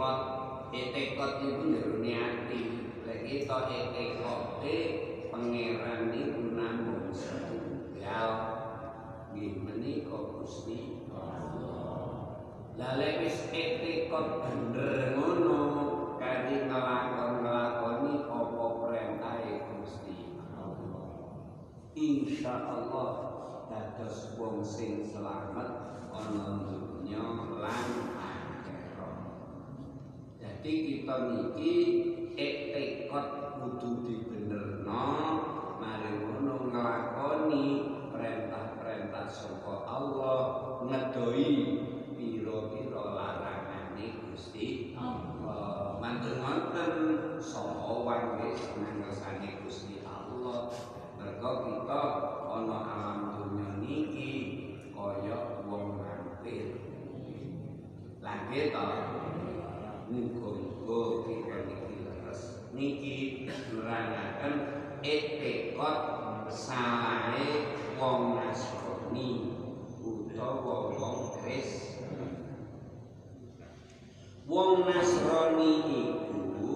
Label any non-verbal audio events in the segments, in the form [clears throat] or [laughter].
etikot etikot itu jerone ati lek kita etikote pangeran niku namung setunggal ya, nggih menika Gusti Allah. Lha wis etikot bener ngono kanthi nglakon-nglakoni apa perintahe Gusti Allah. Insyaallah dados wong sing selamat ono dunya lan jadi kita niki etekot kudu dibenerno mari ngono nglakoni perintah-perintah saka Allah ngedoi pira-pira larangane Gusti Allah. Mantul wonten sangha wangge senangersane Gusti Allah. Mergo kita ana alam dunya niki kaya wong lampir. Lagi to repot sawangane wong nasroni utawa wong kris. Wong nasroni itu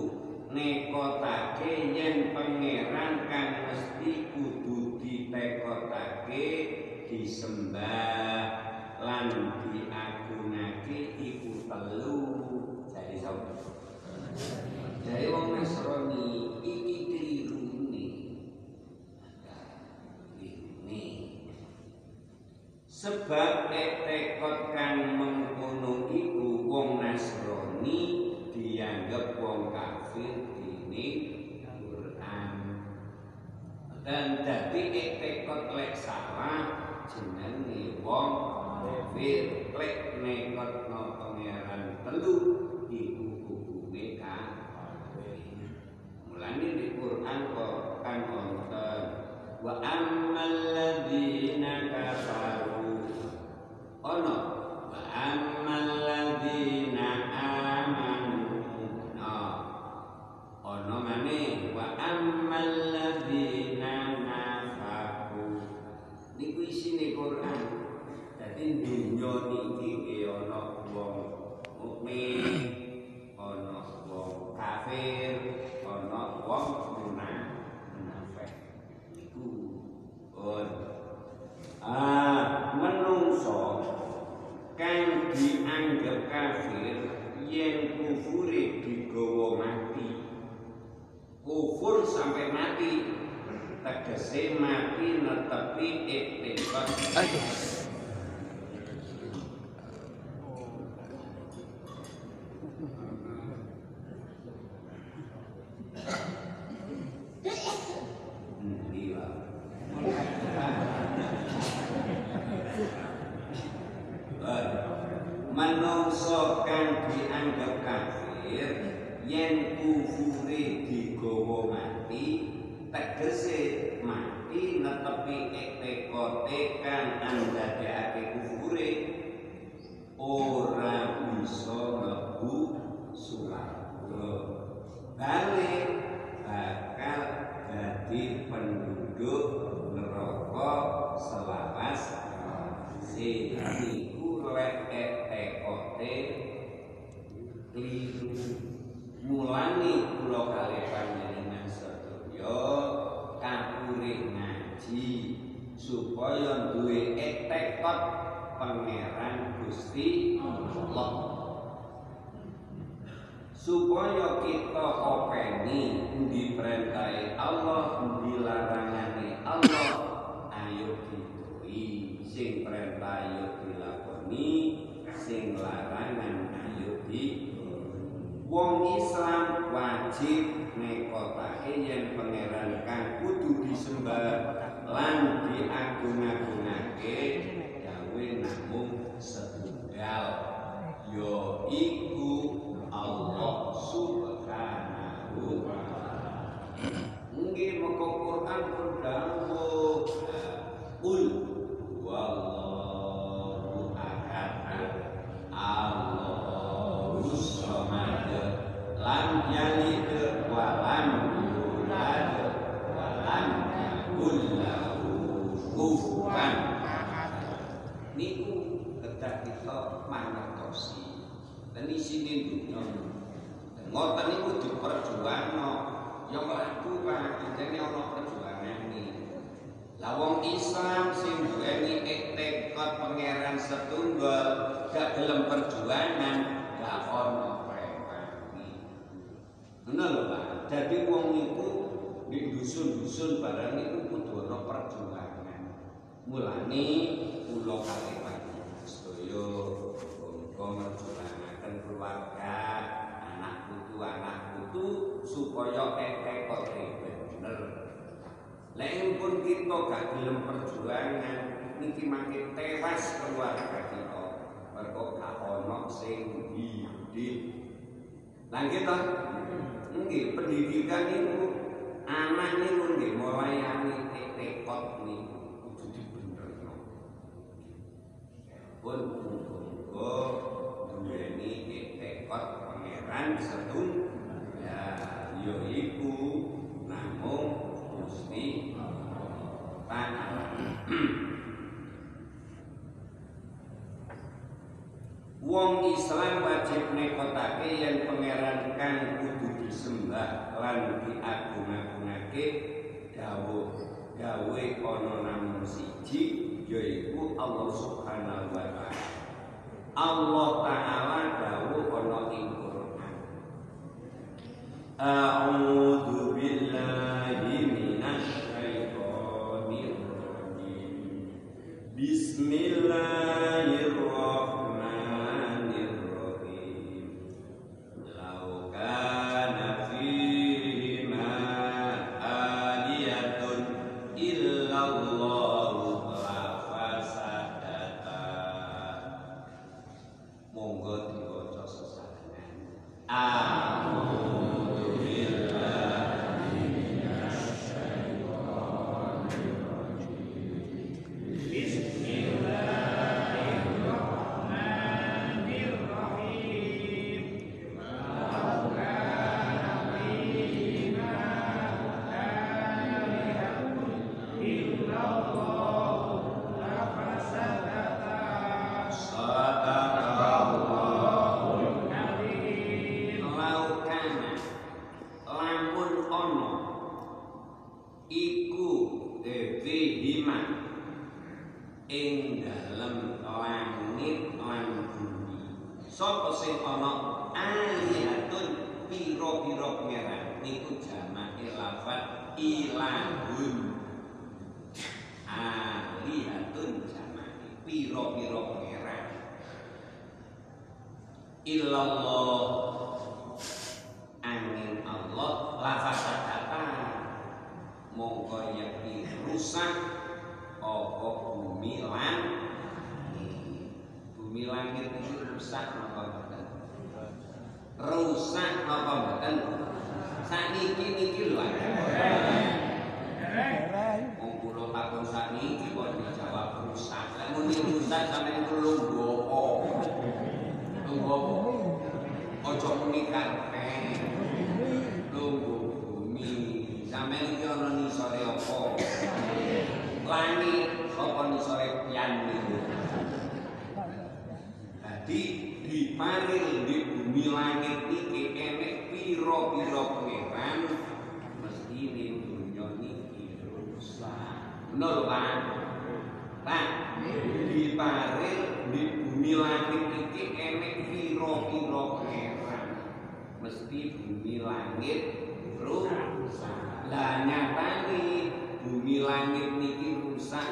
nekotake yen pangeran kan mesti kudu ditekotake disembah lan diagunake iku telu. Dari sapa? Dari wong nasroni iki sebab tekod kang mengkono iku wong Nasrani dianggap wong kafir ini Quran. Dan dadi tekod lek salah jenenge wong kafir. Lek nekotno pangeran telu iku hukume kafir. Mulane di Quran kok kan wonten wa ammal mulane kula kali panjenengan sedaya muga keluarga anak putu anak putu supaya ekek bener Lek pun kita gak gelem perjuangan niki makin tewas keluarga kita. Mergo gak sing didik. Lah kita nggih pendidikan itu anak niku nggih mulai ane tekod niku kudu dibenerno. Pun muga duweni tekod pangeran setun ya yo iku namung Gusti Ta'ala. [clears throat] Wong Islam wajib nekotake yen pangeran kang kudu disembah lan diagung-agungake dawuh gawe ana namung siji yaiku Allah Subhanahu wa taala. Allah taala dawuh ana ing Quran. A'udzu billahi minasy syaithanir rajim. Bismillahirrahmanirrahim.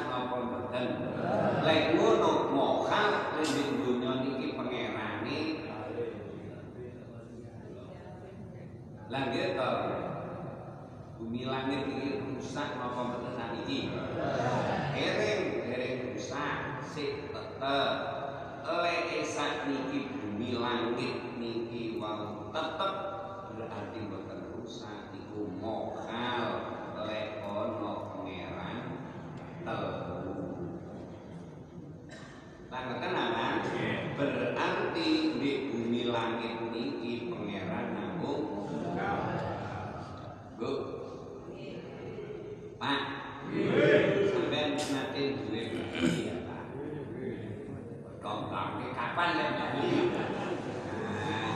Napa mboten? Lek ngono mokal ning dunya niki pangerane Lah nggih to. Bumi langit iki rusak napa mboten sakniki? Dereng, dereng rusak, sik tetep. Lek sak niki bumi langit niki wau tetep berarti mboten rusak iku mokal lek ana pangeran telu. Tangketen aman? Berarti di bumi langit niki pangeran namung Bu. Pak. Sampai nanti duwe bayi ya, Pak. Kongkong kapan ya bayi? Nah,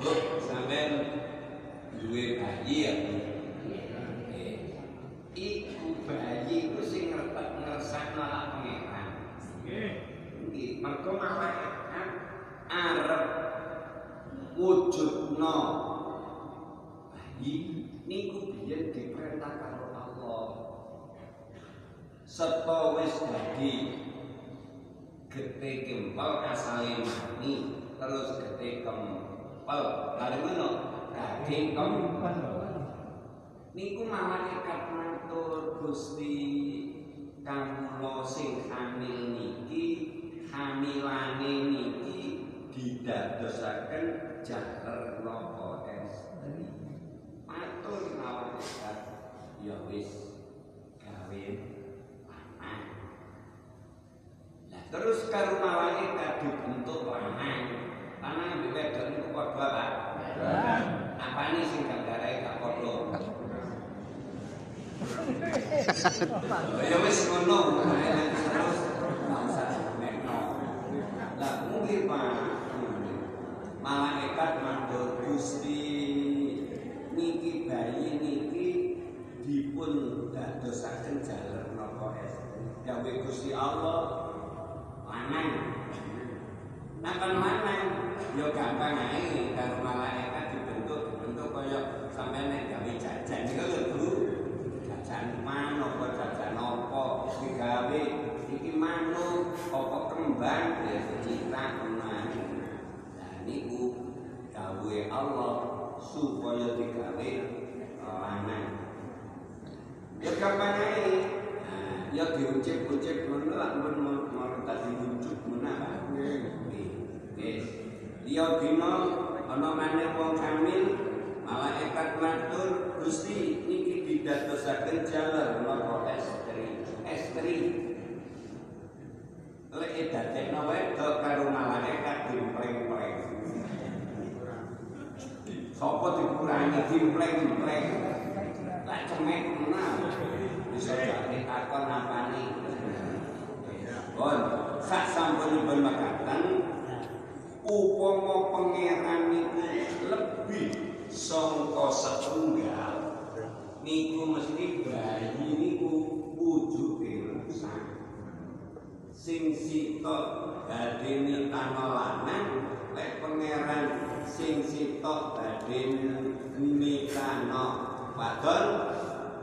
Bu, sampai duwe bayi ya, Bu. Eh, Iku bayi ku sing ngertek ngersakno lak pangeran. Nggih, mergo malaikat arep wujudno bayi niku biyen diperintah karo Allah. Seto wis dadi gete kempel asale mani terus gete kempel. Kali ngono, gede kempel. Niku malaikat matur Gusti kawula sing hamil niki hamilane niki didadosaken jaler napa estri. Matur malaikat ya wis gawe lanang. Lah terus karo malaikat dibentuk lanang. Lanang mbek wedok niku padha Pak. Apane sing gak padha? Ya wis ngono, terus bangsa nekno. Lah mungkin Pak malaikat mandor Gusti niki bayi niki dipun dadosaken jaler napa es. Dawuh Gusti Allah lanang. Nakan lanang ya gampang ae karo malaikat dibentuk bentuk koyo sampeyan nek gawe jajan. Digawe iki manuk apa kembang ya cita nah niku gawe Allah supaya digawe lanang ya gampang ae ya diucap-ucap ngono lah mun mau tadi wujud menawa Yes. Liya dina ana maneh wong kamil malaikat matur Gusti niki didadosaken jaler napa estri. Estri. Lek dadekno wedok karo malaikat dimpleng-pleng. Sopo dikurangi dimpleng-pleng. Lah cemek menah. Bisa jadi takon apane. Bon, sak sampunipun mekaten upama pangeran niku lebih sangka setunggal niku mesti bayi niku wujude sing sitok badhe nitano lanang lek pangeran sing sitok badhe nitano wadon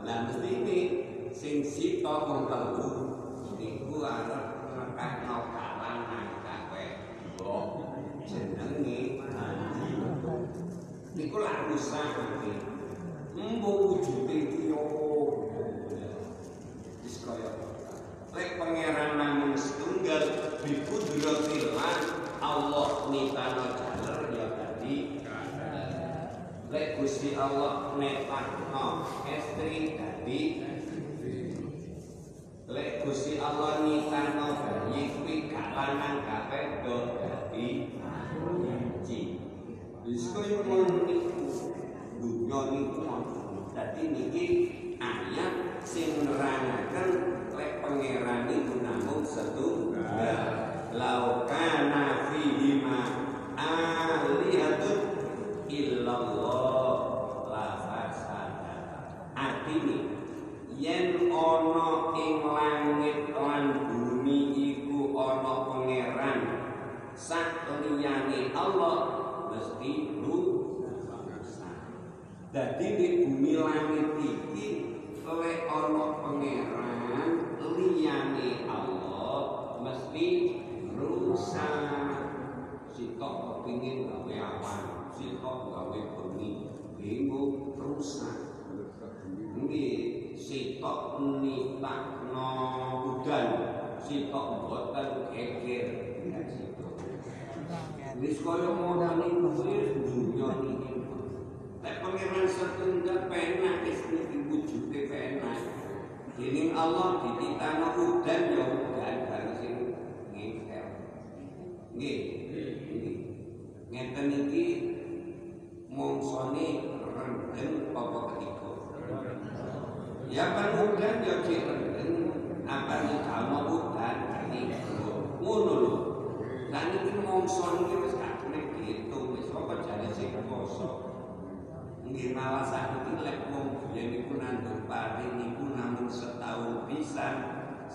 lan mesti ini sing sitok wong telu niku arep nekakno kalangan kabeh jenenge haji. Niku lak rusak iki. Embo wujude iki yo wis kaya lek pangeran namung setunggal bikudratillah Allah nitano jaler ya tadi. Lek Gusti Allah netakno estri dadi lek Gusti Allah nitano bayi kuwi gak lanang gak wedok dadi haji wis kaya ngono niku dunya niku dadi niki ayat sing nerangaken lek pangeran niku namung setunggal. Lau kana fihi ma alihatun illallah. La fasada. Artine yen ana ing langit lan bumi iku ana pangeran sak liyane Allah mesti rusak dadi di bumi langit iki lek ana pangeran liyane Allah mesti rusak. Sitok kepingin gawe awan sitok gawe bengi bingung rusak. Nggih sitok nitakno udan sitok mboten geger. Wis kaya niku wis dunya niki lek pangeran setunggal penak wis wujude penak dening Allah dititano udan ya udan bareng sing ngingkel nggih ngeten iki mongsone rendeng apa ketiga? Ya kan udan ya direndeng apa kalau udan ini. Ngono lho. Lah niki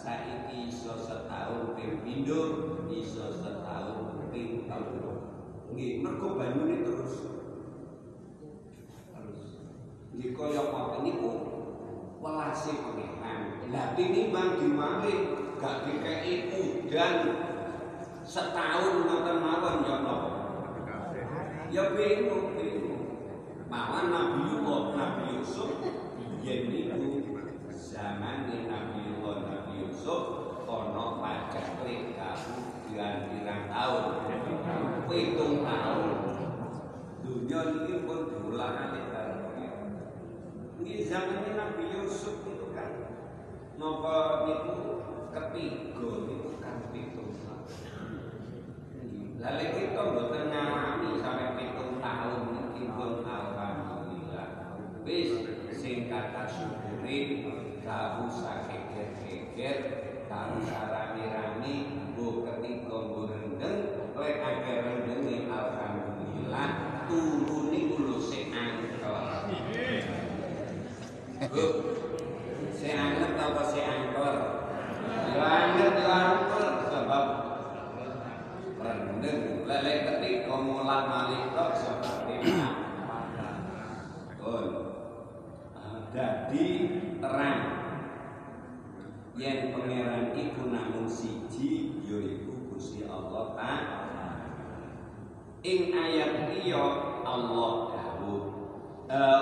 saiki iso setahun ping pindho iso setahun ping telu nggih mergo banyune terus terus nggih kaya apa niku welase pengenan. Lah tinimbang dimale gak dikei udan setahun ngoten mawon ya napa? Ya bingung bingung. Mawan Nabi Yusuf, Nabi Yusuf yen niku zaman Yusuf ana pajak kamu pirang-pirang tahun. Pitung tahun. Dunia ini pun diulang alik Ini zaman Nabi Yusuf itu kan Napa itu ketiga itu kan pitung Lalu kita mboten ngalami sampai pitung tahun iki pun alhamdulillah. Wis sing kata syukuri gak usah geger kang sarami-rami bu ketika go rendeng lek agar rendeng alhamdulillah turune uluse angkel Bu se anget apa se angkel Langit langkel sebab rendeng lek ketika mulah malik tok seperti apa. Jadi terang yang pangeran iku namun siji yaiku Gusti Allah Ta'ala. Ing ayat iya Allah dawuh eh,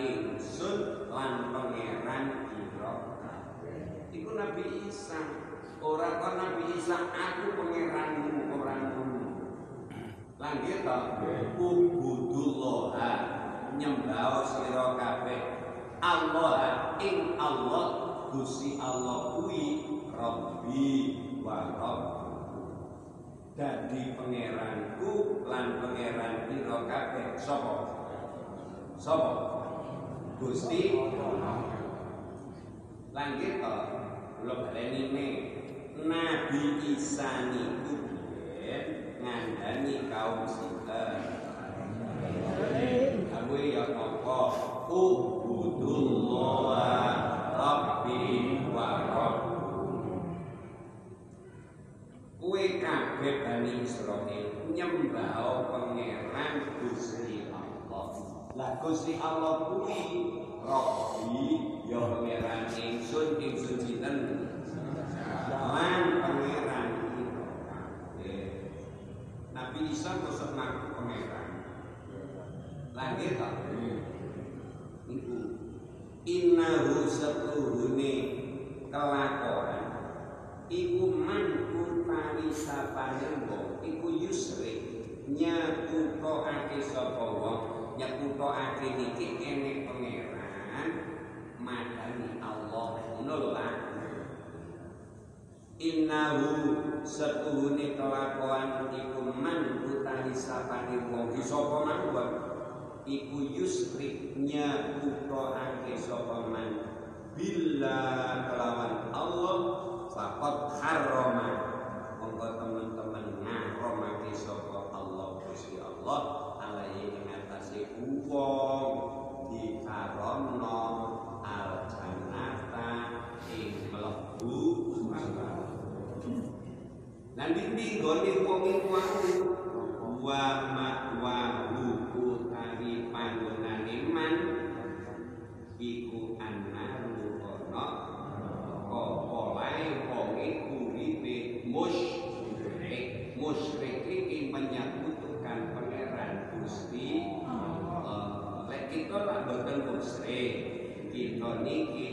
ingsun lan pangeran kira kabeh. Iku Nabi Isa. Ora kon Nabi Isa aku pangeranmu ora ngono. Lan kita ubudullah nyembah sira kabeh. Allah ing Allah Gusti Allah kuwi Rabbi wa Dadi pangeranku lan pangeran kira kabeh sapa? Sapa? Gusti lan kita kula baleni Nabi Isa niku ngandani kaum sinten. Aku ya apa? Ubudullah rabbi wa rabbukum Kue kabeh Bani Israel nyembah pangeran Gusti. Lah Gusti Allah kuwi Rabbi ya pangeran ingsun ingsun sinten lan pangeran kabeh. Nabi Isa masuk ngaku pangeran. Langit tak? Iku innahu satuhune kelakuan iku man utawi sapane wong iku yusri nyakutokake sapa wong nyakutokake niki enek pangeran madani Allah. Ngono lho lah Innahu setuhune kelakuan iku man utawi sapane wong. Sapa mawon iku yusri nyakutokake sapa man? Billah kelawan Allah Fakot harroma Monggo teman-teman ngaromake sapa Allah Gusti Allah wong dikaromno al jannata ing mlebu Lan ndi gone wong iku wa ma'wahu utawi panggonane man iku annaru ana apa lae wong iku uripe musyrik musyrik iki menyekutukan pangeran Gusti Allah lek kita lah boten musyrik kita niki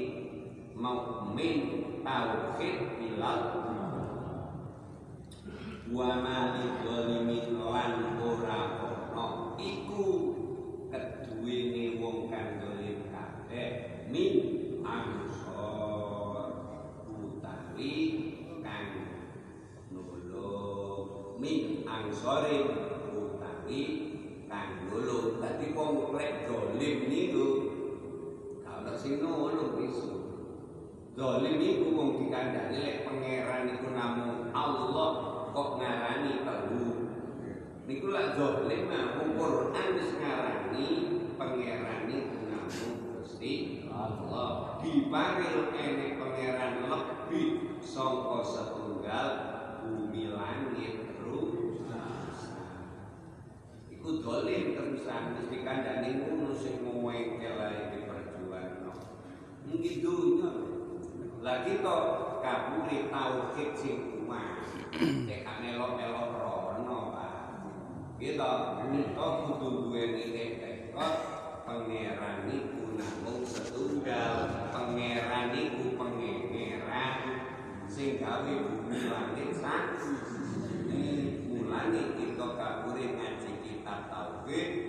mukmin tauhid bilal. Wa mali zalimin lan ora ono. Iku keduwene wong kang dolim kabeh. Min ansor utawi kang nulung. Min ansore utawi kang nulung. Dadi wong lek dolim niku. Kalau sing ngono iso dolim niku wong dikandani lek pangeran niku namung Allah kok ngarani tahu niku lak dolim mah Quran wis ngarani pangeran niku namung Gusti Allah. Dipanggil enek pangeran lebih sangka setunggal bumi langit iku dolim terusan wis dikandani ngono sing ngewengkel ae diperjuangno mungkin dunya lagi to kaburi tauhid sing kuat. Cek melok-melok rono Pak. Kita kita kudu duweni tekad pangeran iku namung setunggal. Pangeran iku pangeran sing gawe bumi langit satu mulane kita kabure ngaji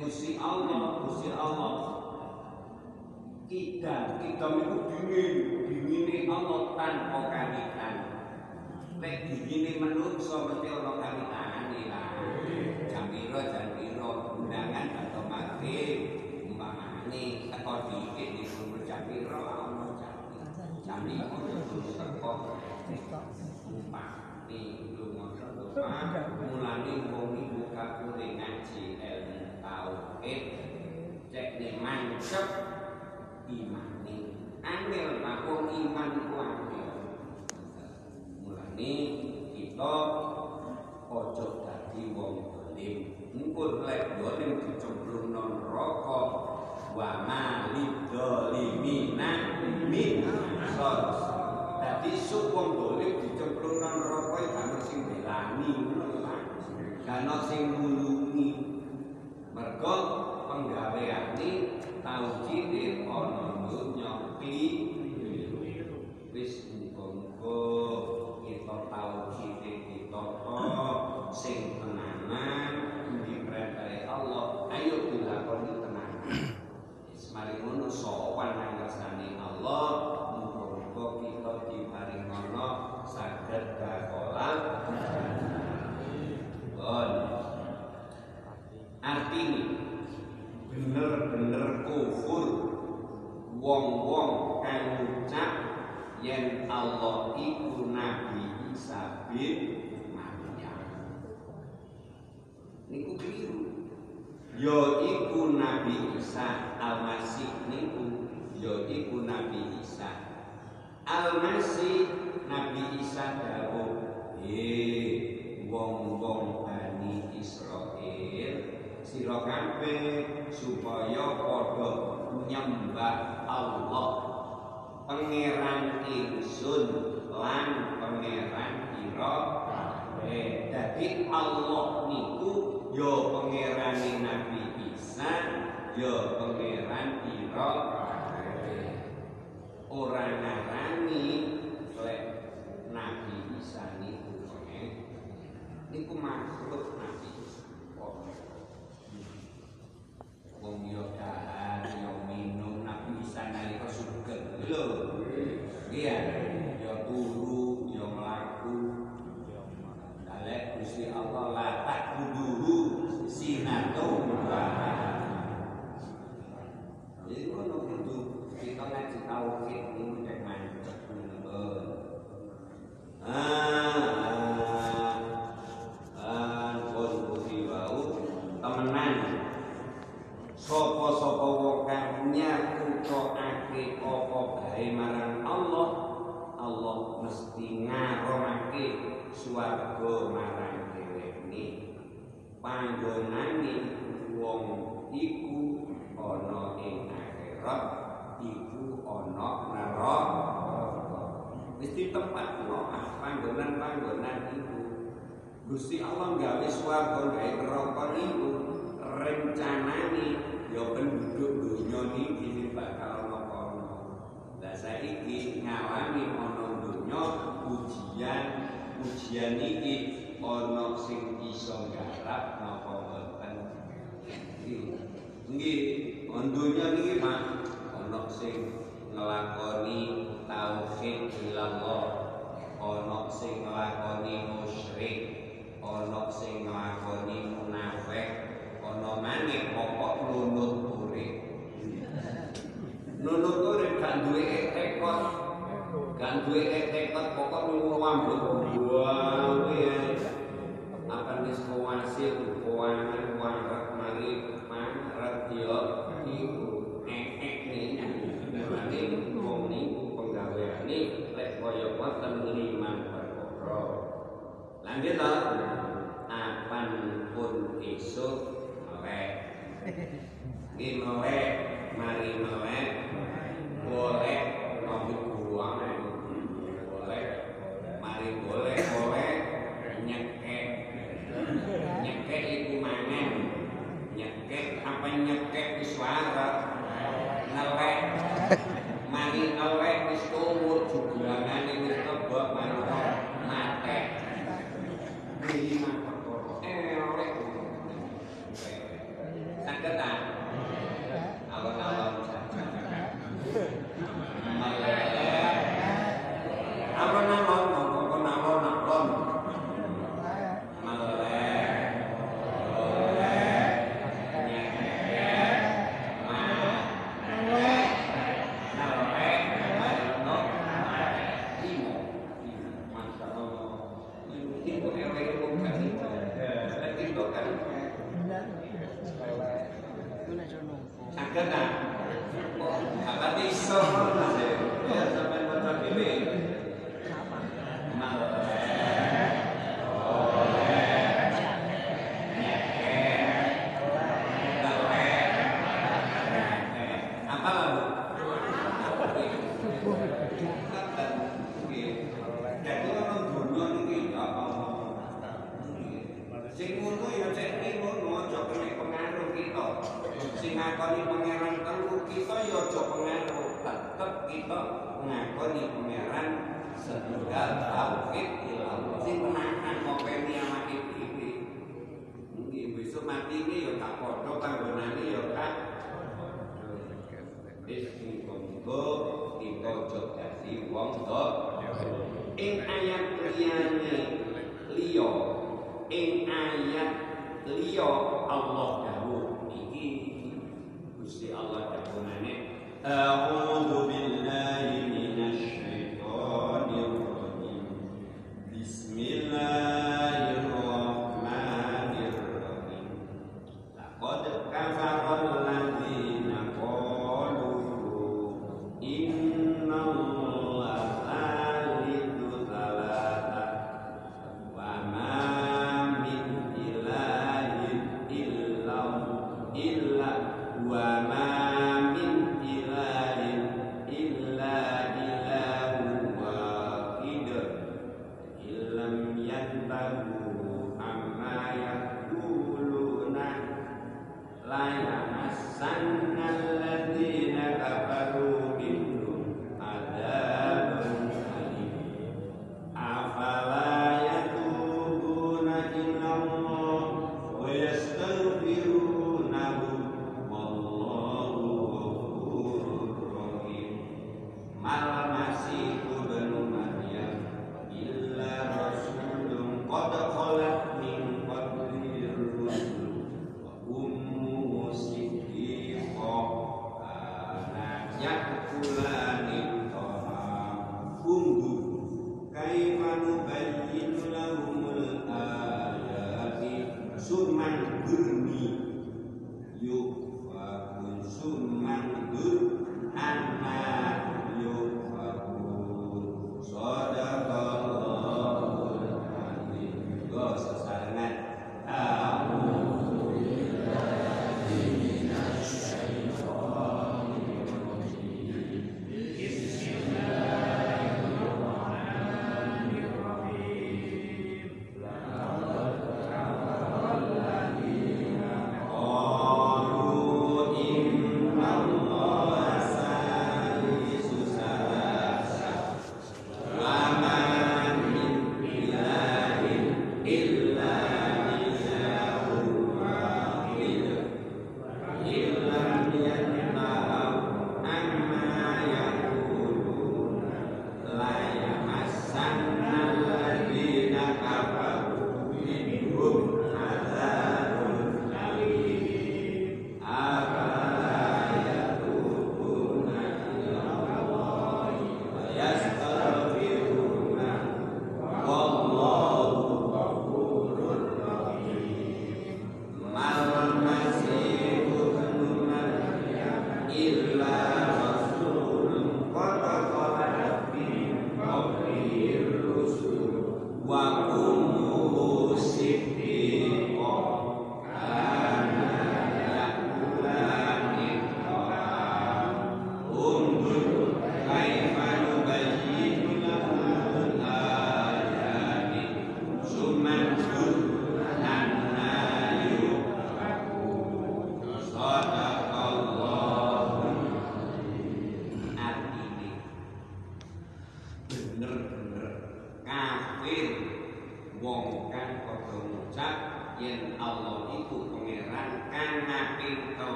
Gusti Allah, Gusti Allah Kidam, kidam itu dingin, dingin Allah tanpa kawitan. Nek dingin menungso kawitane lah. Undangan atau maghrib umpamane teko dikit di umur jam piro ana jam. Jam iku terus teko iku kapure ngaji ilmu tauhid cek mancep imane angel pak wong iman iku angel mulane kita ojo dadi wong dolim. Engko lek dolim dicemplungno neraka. Wa ma lidzalimina min ansor. Dadi sok wong dolim dicemplungno neraka iki kan sing belani Pak. Kan sing nulungi mergo penggaweane tauhid ana dunya kli wis muga-muga kita tauhid kita sing tenanan diperintah Allah. Ayo dilakoni tenan wis mari ngono sowan nang ngersane Allah. Muga-muga kita diparingono saged gakola Bon. Artinya bener-bener kufur wong-wong kang ngucap yen Allah iku Nabi Isa bin Maryam. Niku keliru. Ya iku Nabi Isa Al-Masih niku ya iku Nabi Isa. Al-Masih Nabi Isa dawuh, "Eh wong-wong Bani Israel, sira kabeh supaya padha nyembah Allah pangeran ingsun lan pangeran ira kabeh. Dadi Allah niku ya pangerane Nabi Isa ya pangeran ira kabeh. Ora ngarani lek Nabi Isa niku niku makhluk Nabi Isa. Wong yo dahan yo bisa nalika sugeng lho iya turu dalek Gusti Allah la takbuduhu sinatum jadi kono kudu kita ngaji mancep ngono ah ah temenan Sopo-sopo mesti ngaromake swarga marang dheweke. Panggonane wong iku ana ing akhirat, iku ana neraka. Wis ditempatno ah panggonan-panggonan iku. Gusti Allah gawe swarga gawe neraka niku rencanane ya penduduk dunia sing bakal ana kono. Lah saiki ngalami ana dunya ujian ujian iki ana sing iso garap napa mboten. Nggih, dunya niki mah ana sing nglakoni tauhid ilallah, ana sing nglakoni musyrik, ana sing nglakoni munafik, ana maneh pokok nunut urip. Nunut urip gak duwe tekad. Gak duwe tekad pokok ngwambut wae. Akan wis kuwasil keuangan warak mari maret yo iku ekek nih. Mulane wong niku penggaweane lek kaya ngoten lima perkara. Lanjut to. Apan pun esuk melek melek Mari melek Boleh Rambut buang Mari boleh Boleh. Nyekek Nyekek itu mangan. Nyekek Apa di suara? Ngelek. Mari ngelek di sumur Jugulangan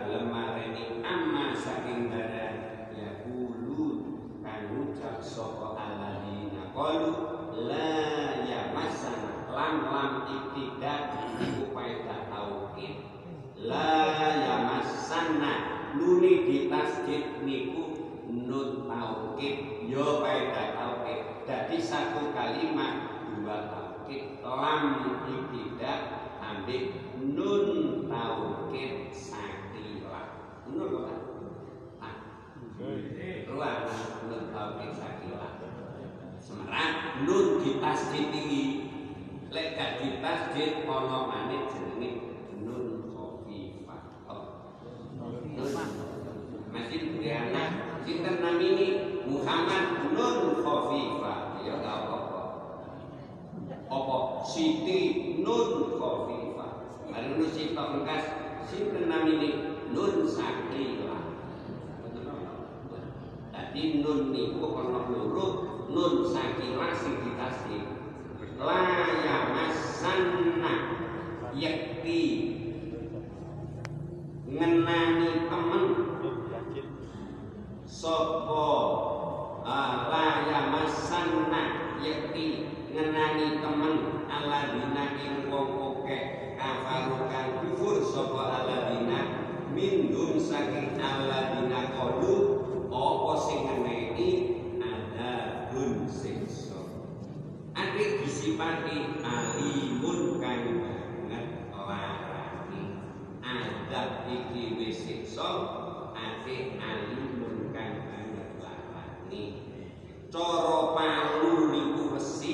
ora gelem mareni amma saking barang ya kulu kan ucap sapa aladina qalu la ya masan lam lam ibtidak iku paedah tauhid. La ya masanna nuni di tasjid niku nun tauhid. Yo paedah tauhid. Jadi satu kalimat dua tauhid. Lam ibtidak ambil nun tauhid sakilah nun apa ah ruang nun tauhid sakilah semerang nun di tasjid tinggi lek gak di tasjid ono maneh jenenge nun khafifah masih punya anak sinten namini Muhammad nun khafifah ya apa-apa apa Siti nun khafifah mari nu sita bekas sinten namini nun sakila Tadi nun niku ana loro nun sakila sing ditasdid la yamassanna yakti. Ngenani temen. Sapa la yamassanna yakti. Ngenani temen aladina ing wong akeh. Kafaru kang kufur sapa aladina min dun saking aladina qalu apa sing ngeneni ada dun siksa Adik disipati alimun kang banget larani. Adab iki wis siksa Adik alimun kang banget larani. Cara palu niku wesi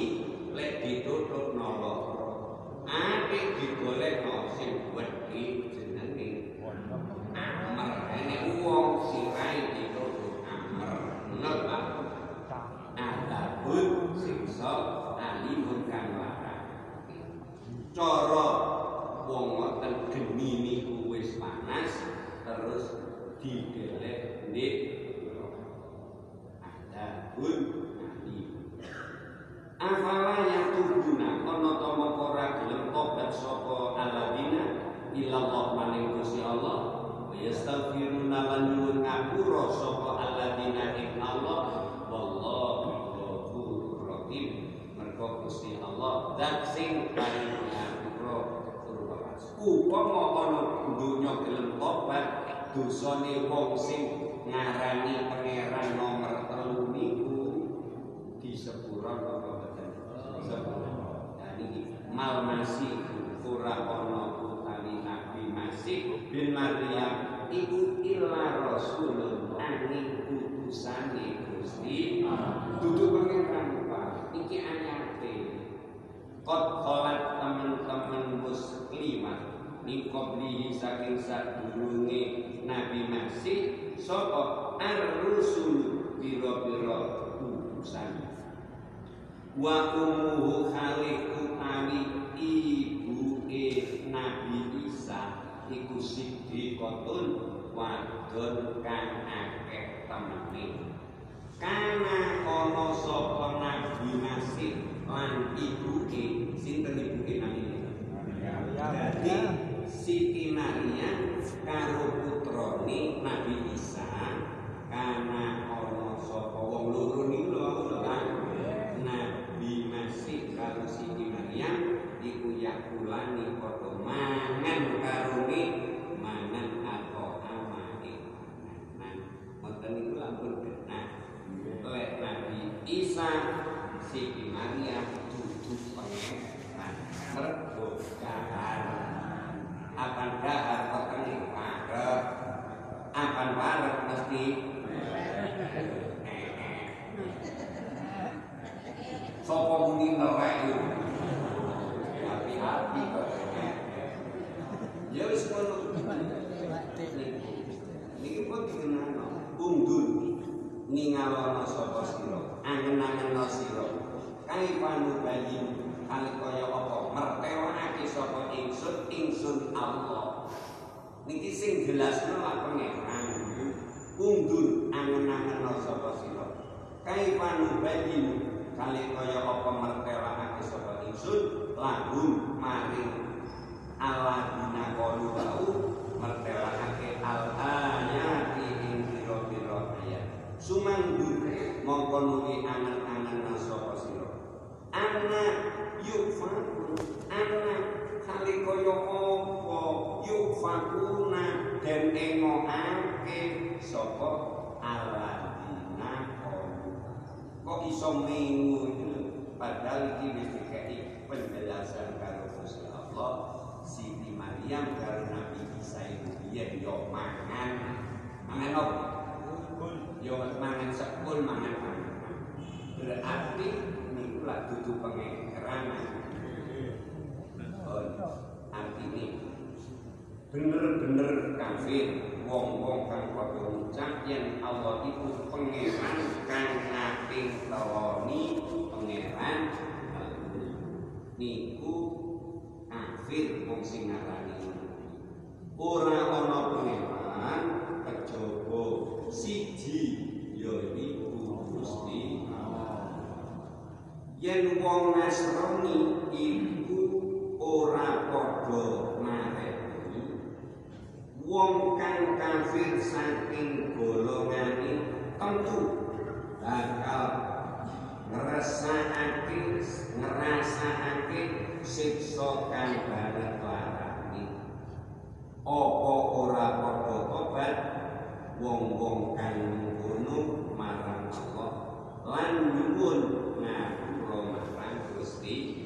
wadon kang akeh temene kana ana sapa Nabi Masih lan ibuke sinten ibuke namine? Jadi Siti Maryam karo putrane Nabi Isa karena ana sapa wong loro niku lho Nabi Masih karo Siti Maryam iku yakulani padha mangan karone mangan apa amane mangan ngoten niku lampun genah oleh Nabi Isa Siti Maryam dudu pangeran mergo akan dahar peteng parek akan parek mesti Sopo muni nerek itu hati-hati kok ya wis ngono niki pun dikenal undun ningalono sapa sira angen-angen sira kai panu bayi kali kaya apa mertewakake sapa ingsun ingsun Allah niki sing jelasno lah pangeran undun angen-angen sapa sira kai panu bayi kali kaya apa mertewakake sapa ingsun lahum maring aladina qalu bau mertewakake al ayati ing pira-pira ayat sumanggu mongko nuli angen-angen sapa sira anak yufakun anak kali kaya apa yufakuna dan engoake sapa aladina qalu kok iso mengu itu padahal iki wis dikai penjelasan karo Gusti Allah Siti Maryam karo Nabi Isa itu biyen yo mangan. Mangan apa? Yo mangan sekul mangan mangan. Berarti niku lah dudu pengeran oh, artine bener-bener kafir wong-wong kang padha ngucap yen Allah iku pangeran kang naping tawani pangeran niku kafir wong sing ngarani ora ana pangeran kejaba siji ya iku Gusti yen wong Nasrani iku ora padha mareni. Wong kang kafir saking golongane tentu bakal ngrasakake ngrasakake siksa kang banget larani apa ora padha tobat? Wong-wong kang ngono marang Allah. Lan nyuwun marang Gusti.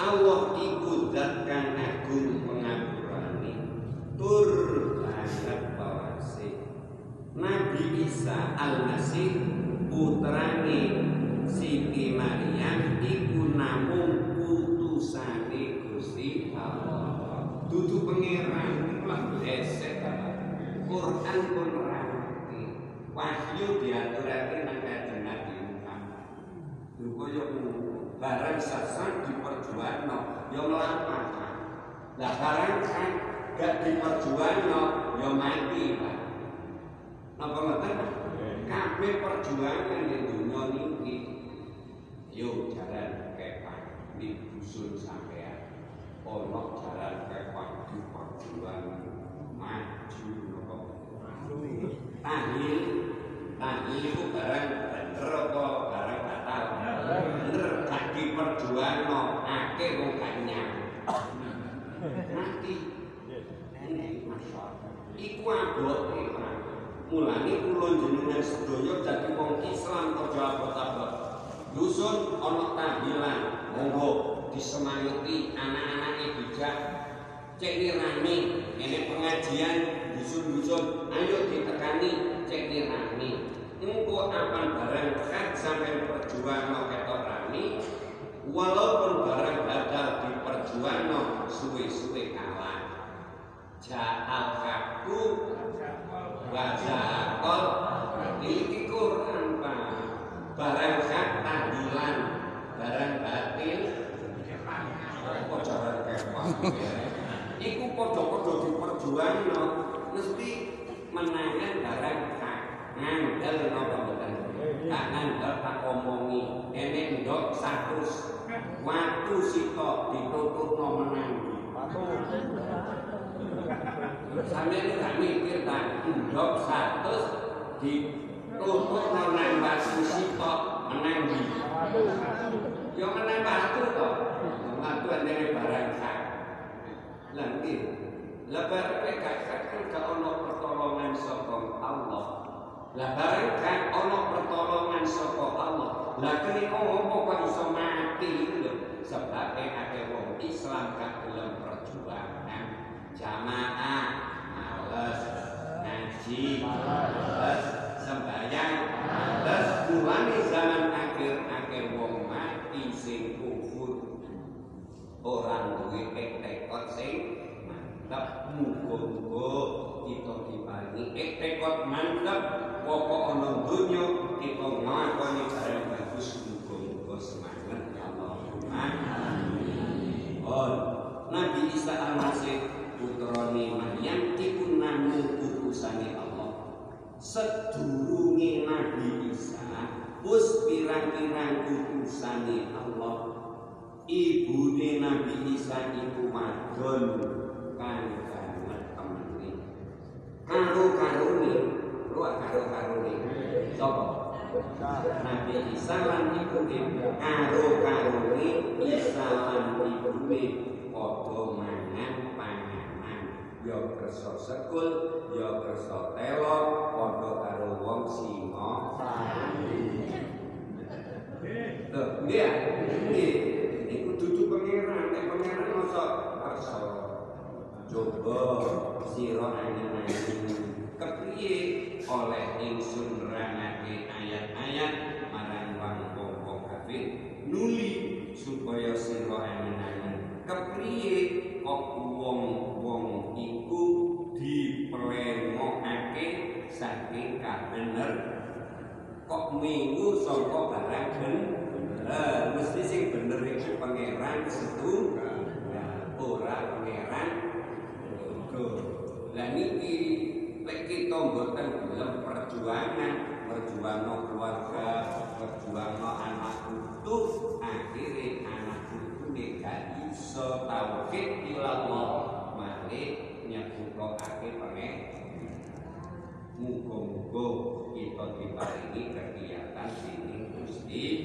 Allah iku zat kang agung pengapurane tur langgep bawase Nabi Isa Al-Masih putrane Siti Maryam iku namung utusane Gusti Allah. Dudu pangeran iku lah blesek Quran pun ranti wahyu diaturake nang kanjeng Nabi Muhammad lho koyo barang sasan diperjuangno ya melampah lah barang kan gak diperjuangno ya mati Pak. Napa ngoten kabeh perjuangan di dunia niki. Yo jalan kepan di dusun sampean ono jalan kepan di perjuangan maju napa? Tahlil tahlil itu barang bener apa barang batal bener gak diperjuangno akeh wong gak nyang mati Iku abote Mulane kula jenengan sedaya dadi wong Islam aja abot-abot. Dusun ana tahlilan, monggo disemayuti anak-anake bijak. Cek nirani, ini pengajian dusun-dusun, ayo ditekani cek nirani. Engko apan barang kan sampai perjuangan ketok rani, walaupun barang badal diperjuangno suwe-suwe kalah. Ja'al kaku. Wajahakol Ini Quran Pak. Barang hak tahdilan Barang batin Apa jalan kepah Iku podo-podo diperjuang no. Mesti menangan barang hak Ngandel nopo betul Tak ngandel tak omongi. Ini ndok satu Waktu sitok ditutup no menangi. Sampai ini gak mikir tak Ndok satu ditutup no nambah sisi kok menang di. Ya menang batu kok. Batu dari barang hak Lagi Lah barang kan kalau ono pertolongan sokong Allah. Lah barang hak ono pertolongan sokong Allah. Lah kini ngomong kok iso mati lho. Sebab ada wong Islam gak perjuangan Jamaah Males Ngaji Males Sembayang Males. Mulai zaman akhir-akhir wong mati sing kufur. Orang duwe tekad sing mantap muga-muga kita diparingi tekad mantap pokok ana donya kita nglakoni barang bagus muga-muga semangat. Ya Allahumma amin. Nabi Isa al-Masih putrane Maryam iku namung utusane Allah. Sedurunge Nabi Isa wis pirang-pirang utusane Allah. Ibune Nabi Isa iku wadon kang banget temene. Karo-karone, lu karo-karone. Sopo? Nabi Isa lan ibune karo-karone Isa lan ibune padha. Ya kersa sekul, ya kersa telo, padha karo wong singa Tuh, dia, nggih. Iku dudu pangeran, nek pangeran masa kersa. Coba sira angen-angen kepriye oleh ingsun nerangake ayat-ayat marang wong-wong kafir nuli supaya sira angen-angen kepriye kok iku diplemokake saking kabener kok minggu saka barang bener mesti sing bener iku pangeran setu. Ora pangeran Lah niki lek kita mboten gelem perjuangan, perjuangan keluarga, perjuangan anak utuh, akhirnya anak utuh gak iso tauhid ilallah, ngetokake pengen Mugo-mugo kita diparingi kegiatan sini Gusti